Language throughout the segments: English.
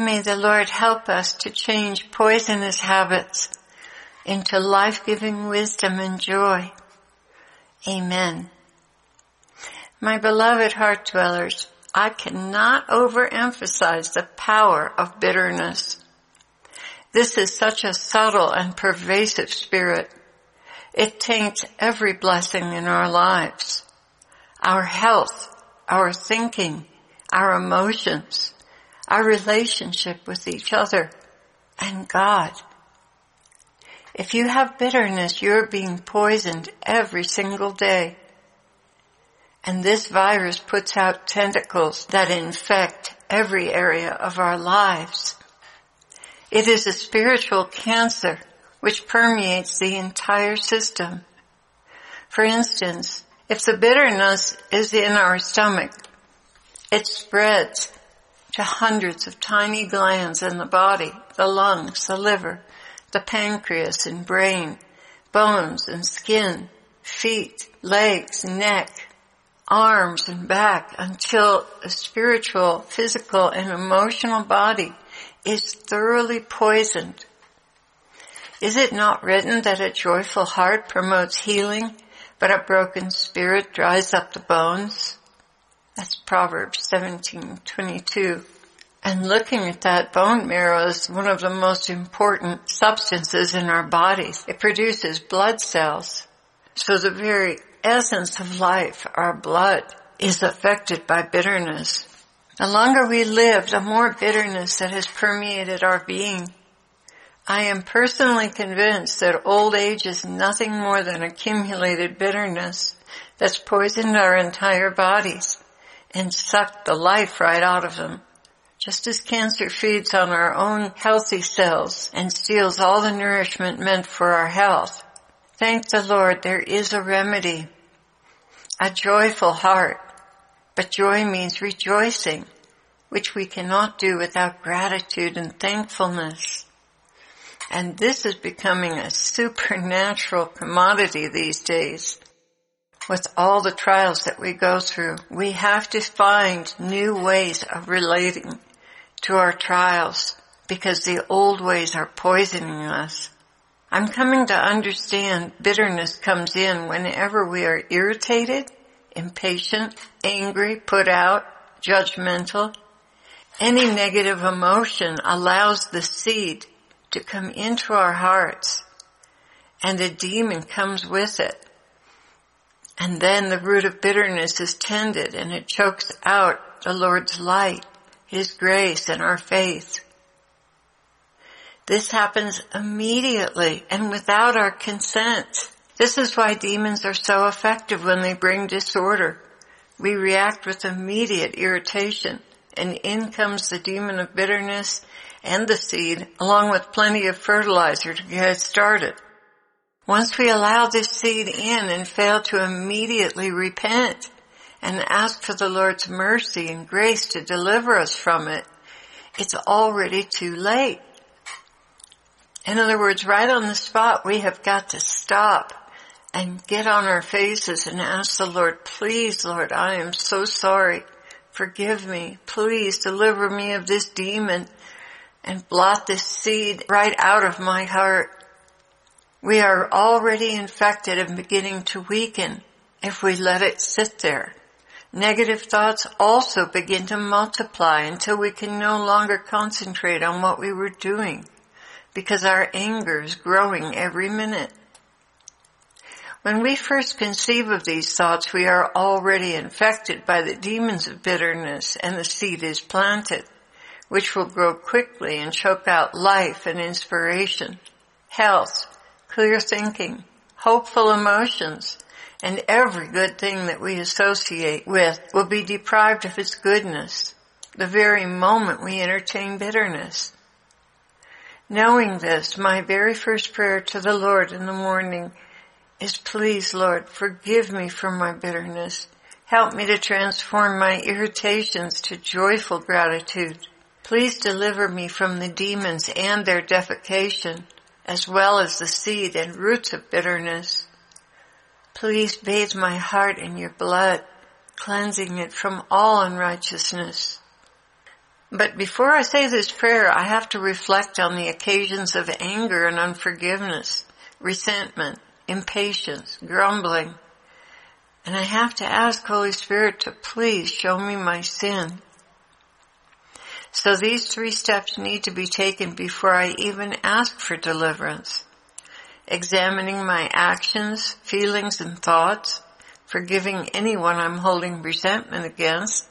May the Lord help us to change poisonous habits into life-giving wisdom and joy. Amen. My beloved heart dwellers, I cannot overemphasize the power of bitterness. This is such a subtle and pervasive spirit. It taints every blessing in our lives. Our health, our thinking, our emotions, our relationship with each other and God. If you have bitterness, you're being poisoned every single day. And this virus puts out tentacles that infect every area of our lives. It is a spiritual cancer which permeates the entire system. For instance, if the bitterness is in our stomach, it spreads to hundreds of tiny glands in the body, the lungs, the liver, the pancreas and brain, bones and skin, feet, legs, neck, arms and back until a spiritual, physical and emotional body is thoroughly poisoned. Is it not written that a joyful heart promotes healing, but a broken spirit dries up the bones? That's Proverbs 17:22. And looking at that, bone marrow is one of the most important substances in our bodies. It produces blood cells. So the very essence of life, our blood, is affected by bitterness. The longer we live, the more bitterness that has permeated our being. I am personally convinced that old age is nothing more than accumulated bitterness that's poisoned our entire bodies and sucked the life right out of them. Just as cancer feeds on our own healthy cells and steals all the nourishment meant for our health, thank the Lord there is a remedy. A joyful heart. But joy means rejoicing, which we cannot do without gratitude and thankfulness. And this is becoming a supernatural commodity these days with all the trials that we go through. We have to find new ways of relating to our trials because the old ways are poisoning us. I'm coming to understand bitterness comes in whenever we are irritated, impatient, angry, put out, judgmental. Any negative emotion allows the seed to come into our hearts and the demon comes with it. And then the root of bitterness is tended and it chokes out the Lord's light, His grace and our faith. This happens immediately and without our consent. This is why demons are so effective when they bring disorder. We react with immediate irritation and in comes the demon of bitterness and the seed along with plenty of fertilizer to get started. Once we allow this seed in and fail to immediately repent and ask for the Lord's mercy and grace to deliver us from it, it's already too late. In other words, right on the spot, we have got to stop and get on our faces and ask the Lord, please Lord, I am so sorry. Forgive me. Please deliver me of this demon and blot this seed right out of my heart. We are already infected and beginning to weaken if we let it sit there. Negative thoughts also begin to multiply until we can no longer concentrate on what we were doing because our anger is growing every minute. When we first conceive of these thoughts, we are already infected by the demons of bitterness and the seed is planted, which will grow quickly and choke out life and inspiration, health, clear thinking, hopeful emotions, and every good thing that we associate with will be deprived of its goodness the very moment we entertain bitterness. Knowing this, my very first prayer to the Lord in the morning is please Lord, forgive me for my bitterness. Help me to transform my irritations to joyful gratitude. Please deliver me from the demons and their defecation as well as the seed and roots of bitterness. Please bathe my heart in your blood, cleansing it from all unrighteousness. But before I say this prayer, I have to reflect on the occasions of anger and unforgiveness, resentment, impatience, grumbling. And I have to ask Holy Spirit to please show me my sin. So these three steps need to be taken before I even ask for deliverance. Examining my actions, feelings, and thoughts, forgiving anyone I'm holding resentment against,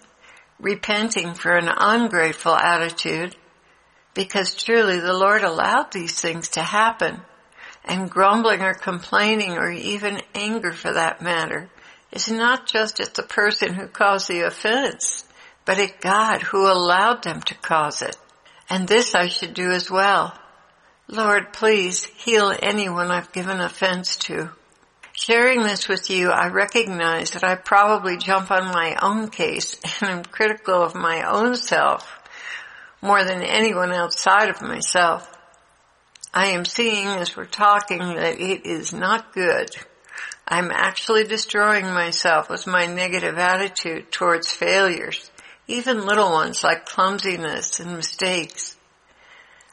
repenting for an ungrateful attitude, because truly the Lord allowed these things to happen, and grumbling or complaining or even anger for that matter is not just at the person who caused the offense, but at God who allowed them to cause it. And this I should do as well. Lord, please heal anyone I've given offense to. Sharing this with you, I recognize that I probably jump on my own case and am critical of my own self more than anyone outside of myself. I am seeing as we're talking that it is not good. I'm actually destroying myself with my negative attitude towards failures, even little ones like clumsiness and mistakes.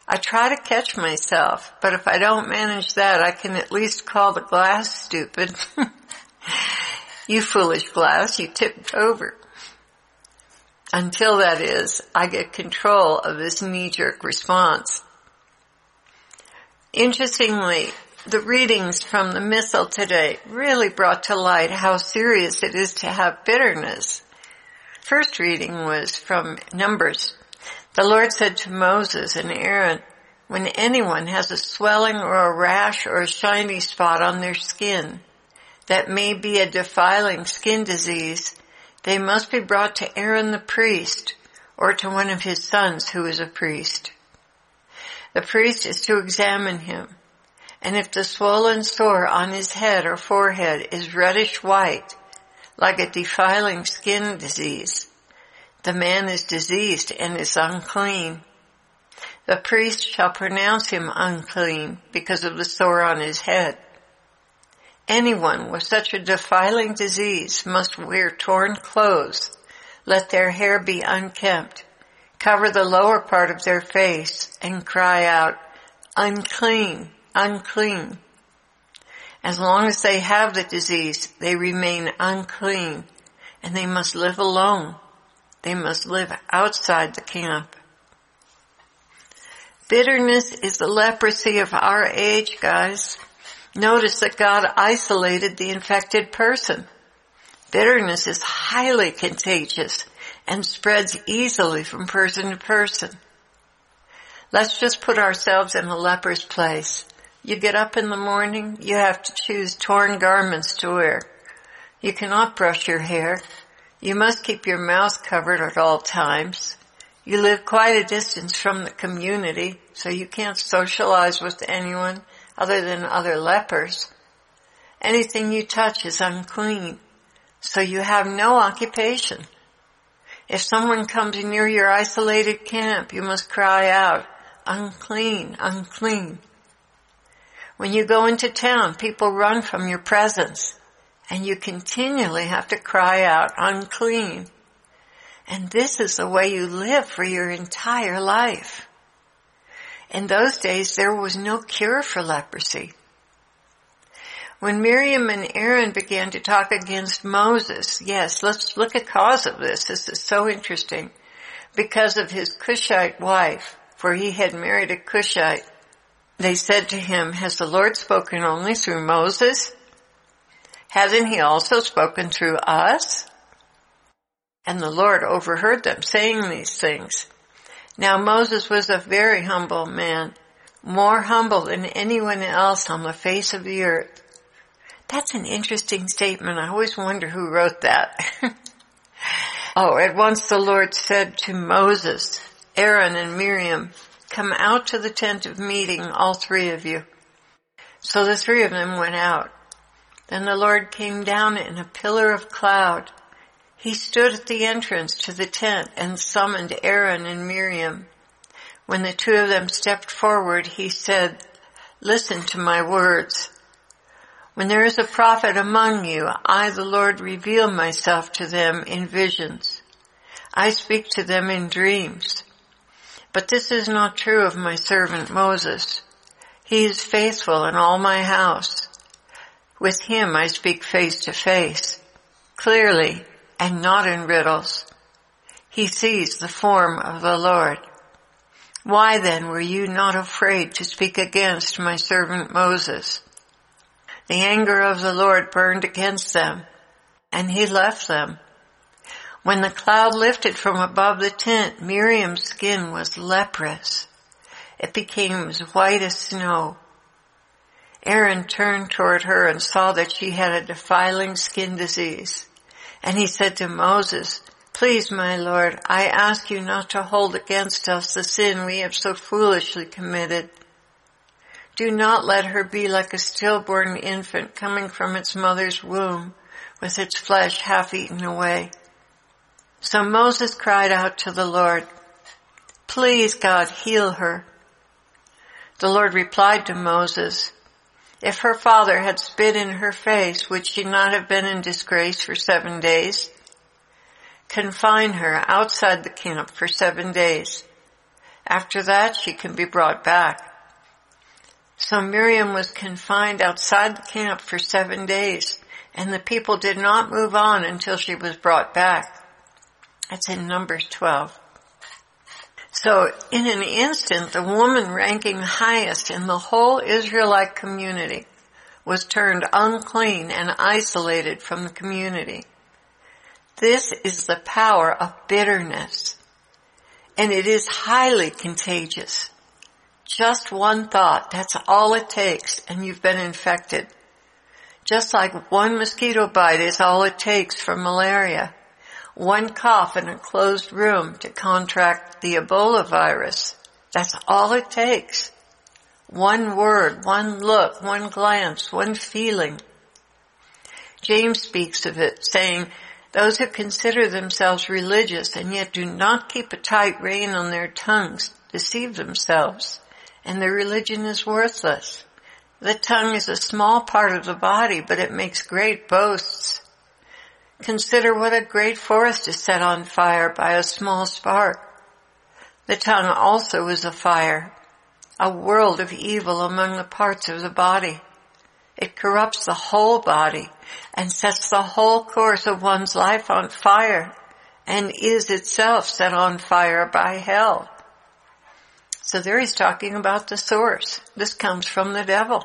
I try to catch myself, but if I don't manage that, I can at least call the glass stupid. you foolish glass, you tipped over. Until that is, I get control of this knee-jerk response. Interestingly, the readings from the missal today really brought to light how serious it is to have bitterness. First reading was from Numbers the Lord said to Moses and Aaron, when anyone has a swelling or a rash or a shiny spot on their skin that may be a defiling skin disease, they must be brought to Aaron the priest or to one of his sons who is a priest. The priest is to examine him, and if the swollen sore on his head or forehead is reddish white, like a defiling skin disease, the man is diseased and is unclean. The priest shall pronounce him unclean because of the sore on his head. Anyone with such a defiling disease must wear torn clothes, let their hair be unkempt, cover the lower part of their face, and cry out, unclean, unclean. As long as they have the disease, they remain unclean, and they must live alone. They must live outside the camp. Bitterness is the leprosy of our age, guys. Notice that God isolated the infected person. Bitterness is highly contagious and spreads easily from person to person. Let's just put ourselves in a leper's place. You get up in the morning, you have to choose torn garments to wear. You cannot brush your hair. You must keep your mouth covered at all times. You live quite a distance from the community, so you can't socialize with anyone other than other lepers. Anything you touch is unclean, so you have no occupation. If someone comes near your isolated camp, you must cry out, unclean, unclean. When you go into town, people run from your presence and you continually have to cry out unclean. And this is the way you live for your entire life. In those days, there was no cure for leprosy. When Miriam and Aaron began to talk against Moses, yes, let's look at cause of this. This is so interesting. Because of his Cushite wife, for he had married a Cushite, they said to him, has the Lord spoken only through Moses? Hasn't he also spoken through us? And the Lord overheard them saying these things. Now Moses was a very humble man, more humble than anyone else on the face of the earth. That's an interesting statement. I always wonder who wrote that. oh, at once the Lord said to Moses, Aaron and Miriam, come out to the tent of meeting, all three of you. So the three of them went out. Then the Lord came down in a pillar of cloud. He stood at the entrance to the tent and summoned Aaron and Miriam. When the two of them stepped forward, he said, listen to my words. When there is a prophet among you, I, the Lord, reveal myself to them in visions. I speak to them in dreams. But this is not true of my servant Moses. He is faithful in all my house. With him I speak face to face, clearly and not in riddles. He sees the form of the Lord. Why then were you not afraid to speak against my servant Moses? The anger of the Lord burned against them, and he left them. When the cloud lifted from above the tent, Miriam's skin was leprous. It became as white as snow. Aaron turned toward her and saw that she had a defiling skin disease. And he said to Moses, Please, my Lord, I ask you not to hold against us the sin we have so foolishly committed. Do not let her be like a stillborn infant coming from its mother's womb with its flesh half eaten away. So Moses cried out to the Lord, Please God, heal her. The Lord replied to Moses, If her father had spit in her face, would she not have been in disgrace for seven days? Confine her outside the camp for seven days. After that, she can be brought back. So Miriam was confined outside the camp for seven days, and the people did not move on until she was brought back. That's in Numbers 12. So in an instant, the woman ranking highest in the whole Israelite community was turned unclean and isolated from the community. This is the power of bitterness. And it is highly contagious. Just one thought, that's all it takes, and you've been infected. Just like one mosquito bite is all it takes for malaria one cough in a closed room to contract the Ebola virus. That's all it takes. One word, one look, one glance, one feeling. James speaks of it saying, those who consider themselves religious and yet do not keep a tight rein on their tongues deceive themselves and their religion is worthless. The tongue is a small part of the body, but it makes great boasts. Consider what a great forest is set on fire by a small spark. The tongue also is a fire, a world of evil among the parts of the body. It corrupts the whole body and sets the whole course of one's life on fire and is itself set on fire by hell. So there he's talking about the source. This comes from the devil.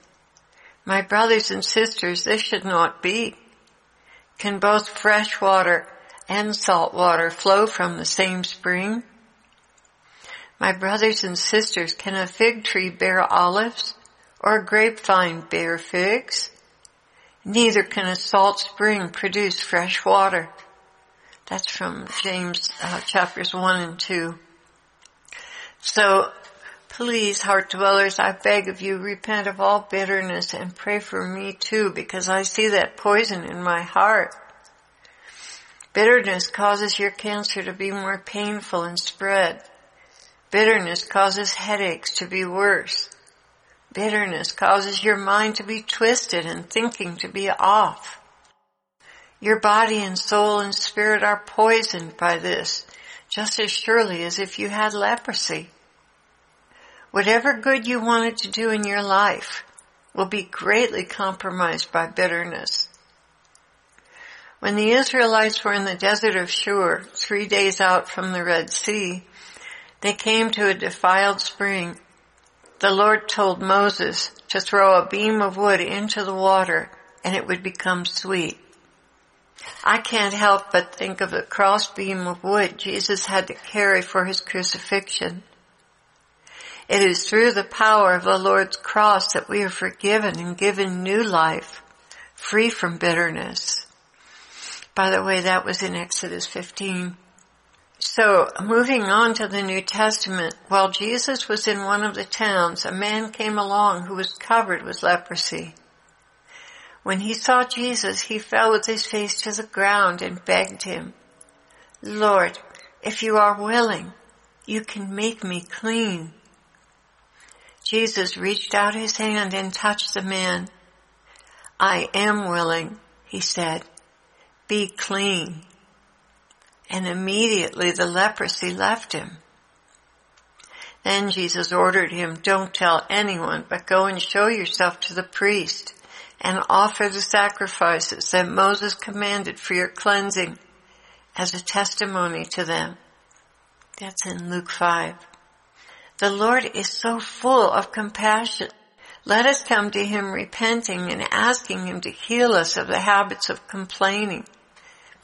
My brothers and sisters, this should not be. Can both fresh water and salt water flow from the same spring? My brothers and sisters, can a fig tree bear olives or a grapevine bear figs? Neither can a salt spring produce fresh water. That's from James uh, chapters 1 and 2. So Please, heart dwellers, I beg of you, repent of all bitterness and pray for me too, because I see that poison in my heart. Bitterness causes your cancer to be more painful and spread. Bitterness causes headaches to be worse. Bitterness causes your mind to be twisted and thinking to be off. Your body and soul and spirit are poisoned by this, just as surely as if you had leprosy. Whatever good you wanted to do in your life will be greatly compromised by bitterness. When the Israelites were in the desert of Shur, three days out from the Red Sea, they came to a defiled spring. The Lord told Moses to throw a beam of wood into the water and it would become sweet. I can't help but think of the cross beam of wood Jesus had to carry for his crucifixion. It is through the power of the Lord's cross that we are forgiven and given new life, free from bitterness. By the way, that was in Exodus 15. So moving on to the New Testament, while Jesus was in one of the towns, a man came along who was covered with leprosy. When he saw Jesus, he fell with his face to the ground and begged him, Lord, if you are willing, you can make me clean. Jesus reached out his hand and touched the man. I am willing, he said. Be clean. And immediately the leprosy left him. Then Jesus ordered him, don't tell anyone, but go and show yourself to the priest and offer the sacrifices that Moses commanded for your cleansing as a testimony to them. That's in Luke 5. The Lord is so full of compassion. Let us come to Him repenting and asking Him to heal us of the habits of complaining,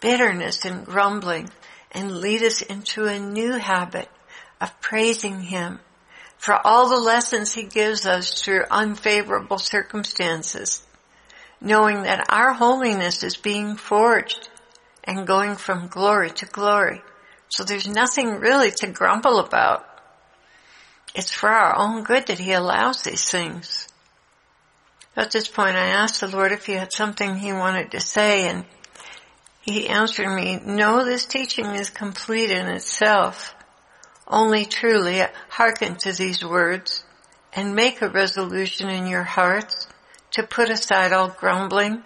bitterness and grumbling, and lead us into a new habit of praising Him for all the lessons He gives us through unfavorable circumstances, knowing that our holiness is being forged and going from glory to glory. So there's nothing really to grumble about. It's for our own good that He allows these things. At this point I asked the Lord if He had something He wanted to say and He answered me, no, this teaching is complete in itself. Only truly hearken to these words and make a resolution in your hearts to put aside all grumbling,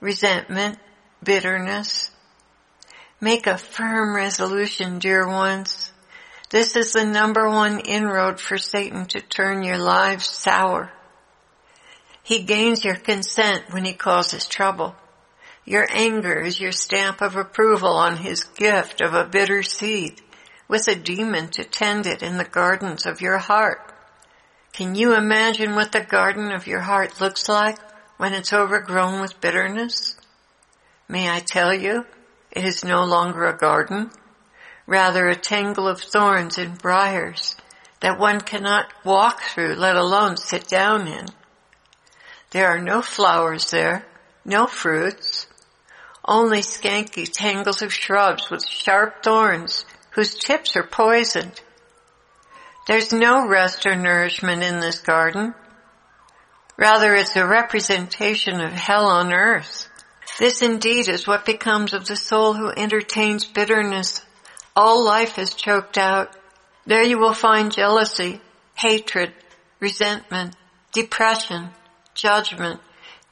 resentment, bitterness, Make a firm resolution, dear ones. This is the number one inroad for Satan to turn your lives sour. He gains your consent when he causes trouble. Your anger is your stamp of approval on his gift of a bitter seed with a demon to tend it in the gardens of your heart. Can you imagine what the garden of your heart looks like when it's overgrown with bitterness? May I tell you, it is no longer a garden, rather a tangle of thorns and briars that one cannot walk through, let alone sit down in. There are no flowers there, no fruits, only skanky tangles of shrubs with sharp thorns whose tips are poisoned. There's no rest or nourishment in this garden. Rather, it's a representation of hell on earth. This indeed is what becomes of the soul who entertains bitterness. All life is choked out. There you will find jealousy, hatred, resentment, depression, judgment,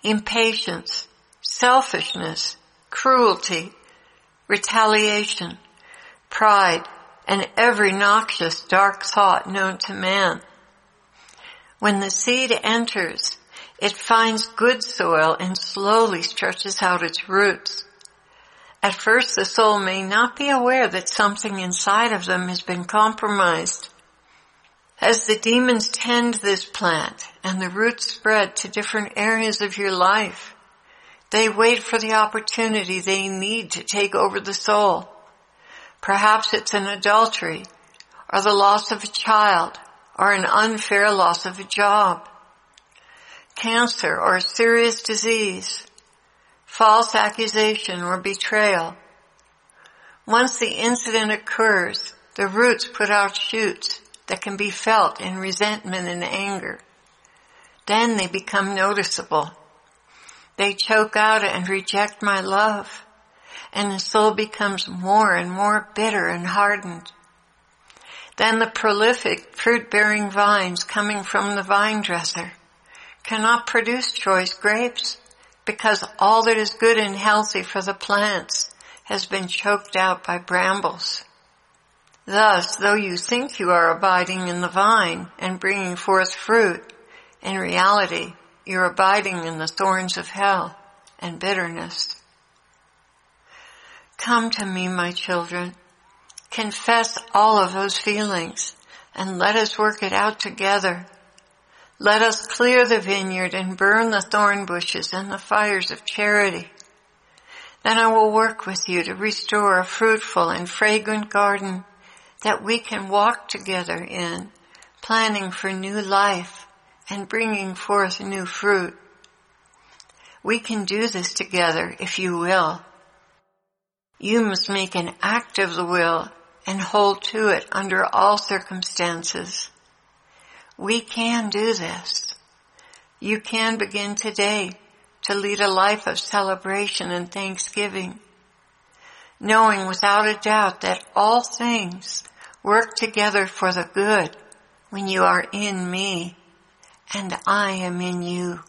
impatience, selfishness, cruelty, retaliation, pride, and every noxious dark thought known to man. When the seed enters, it finds good soil and slowly stretches out its roots. At first the soul may not be aware that something inside of them has been compromised. As the demons tend this plant and the roots spread to different areas of your life, they wait for the opportunity they need to take over the soul. Perhaps it's an adultery or the loss of a child or an unfair loss of a job cancer or a serious disease, false accusation or betrayal. Once the incident occurs, the roots put out shoots that can be felt in resentment and anger. Then they become noticeable. They choke out and reject my love, and the soul becomes more and more bitter and hardened. Then the prolific fruit-bearing vines coming from the vine dresser cannot produce choice grapes because all that is good and healthy for the plants has been choked out by brambles. Thus, though you think you are abiding in the vine and bringing forth fruit, in reality, you're abiding in the thorns of hell and bitterness. Come to me, my children. Confess all of those feelings and let us work it out together let us clear the vineyard and burn the thorn bushes and the fires of charity. Then I will work with you to restore a fruitful and fragrant garden that we can walk together in, planning for new life and bringing forth new fruit. We can do this together if you will. You must make an act of the will and hold to it under all circumstances. We can do this. You can begin today to lead a life of celebration and thanksgiving, knowing without a doubt that all things work together for the good when you are in me and I am in you.